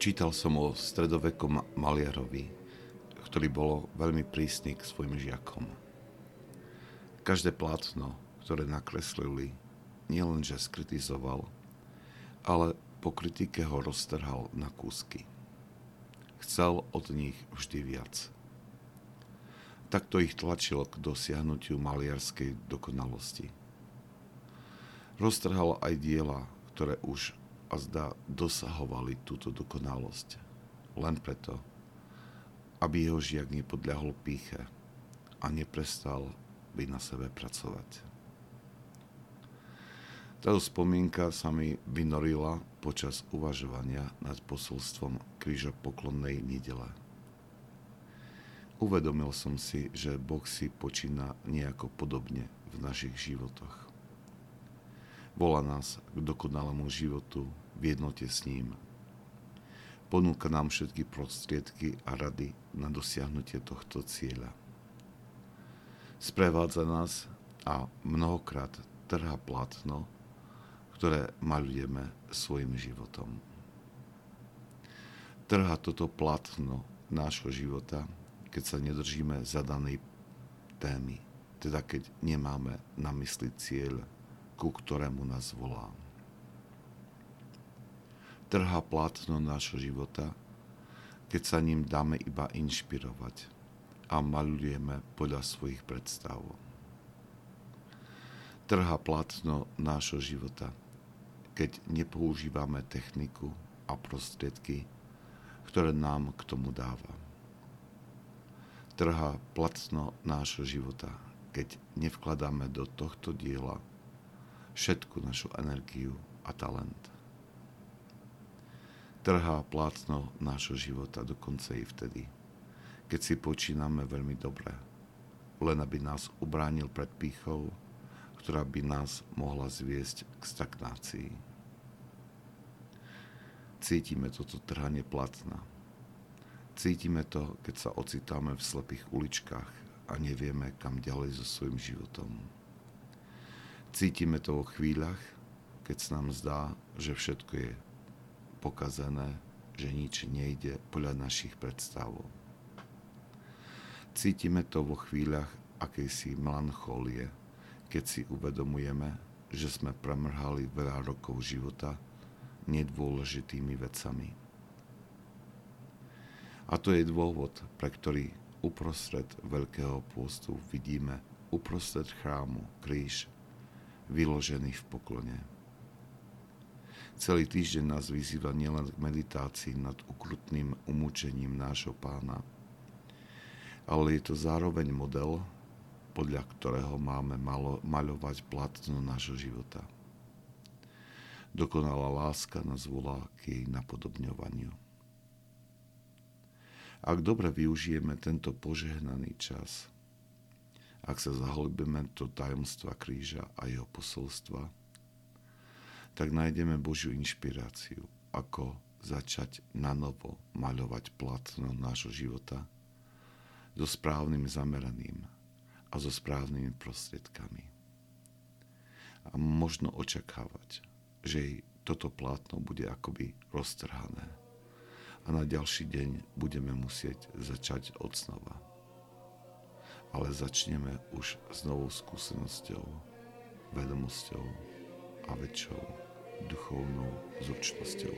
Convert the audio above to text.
Čítal som o stredovekom maliarovi, ktorý bol veľmi prísny k svojim žiakom. Každé plátno, ktoré nakreslili, nielenže skritizoval, ale po kritike ho roztrhal na kúsky. Chcel od nich vždy viac. Takto ich tlačil k dosiahnutiu maliarskej dokonalosti. Roztrhal aj diela, ktoré už a zdá dosahovali túto dokonalosť. Len preto, aby jeho žiak nepodľahol píche a neprestal by na sebe pracovať. Táto spomienka sa mi vynorila počas uvažovania nad posolstvom kríža poklonnej nedele. Uvedomil som si, že Boh si počína nejako podobne v našich životoch. Volá nás k dokonalému životu v jednote s ním. Ponúka nám všetky prostriedky a rady na dosiahnutie tohto cieľa. Sprevádza nás a mnohokrát trhá platno, ktoré malujeme svojim životom. Trhá toto platno nášho života, keď sa nedržíme zadanej témy, teda keď nemáme na mysli cieľ, ku ktorému nás volá trhá plátno nášho života, keď sa ním dáme iba inšpirovať a malujeme podľa svojich predstav. Trhá plátno nášho života, keď nepoužívame techniku a prostriedky, ktoré nám k tomu dáva. Trhá platno nášho života, keď nevkladáme do tohto diela všetku našu energiu a talent trhá plácno nášho života dokonca i vtedy, keď si počíname veľmi dobre, len aby nás ubránil pred pýchou, ktorá by nás mohla zviesť k stagnácii. Cítime toto trhanie platna. Cítime to, keď sa ocitáme v slepých uličkách a nevieme, kam ďalej so svojím životom. Cítime to vo chvíľach, keď sa nám zdá, že všetko je pokazané, že nič nejde podľa našich predstav. Cítime to vo chvíľach akejsi melancholie, keď si uvedomujeme, že sme premrhali veľa rokov života nedôležitými vecami. A to je dôvod, pre ktorý uprostred Veľkého pôstu vidíme uprostred chrámu kríž vyložený v poklone. Celý týždeň nás vyzýva nielen k meditácii nad ukrutným umúčením nášho pána, ale je to zároveň model, podľa ktorého máme malo, maľovať platno nášho života. Dokonalá láska nás volá k jej napodobňovaniu. Ak dobre využijeme tento požehnaný čas, ak sa zahlbíme do tajomstva kríža a jeho posolstva, tak nájdeme Božiu inšpiráciu, ako začať na novo maľovať platno nášho života so správnym zameraním a so správnymi prostriedkami. A možno očakávať, že jej toto plátno bude akoby roztrhané a na ďalší deň budeme musieť začať od znova. Ale začneme už s novou skúsenosťou, vedomosťou a väčšou duchovnou zručnosťou.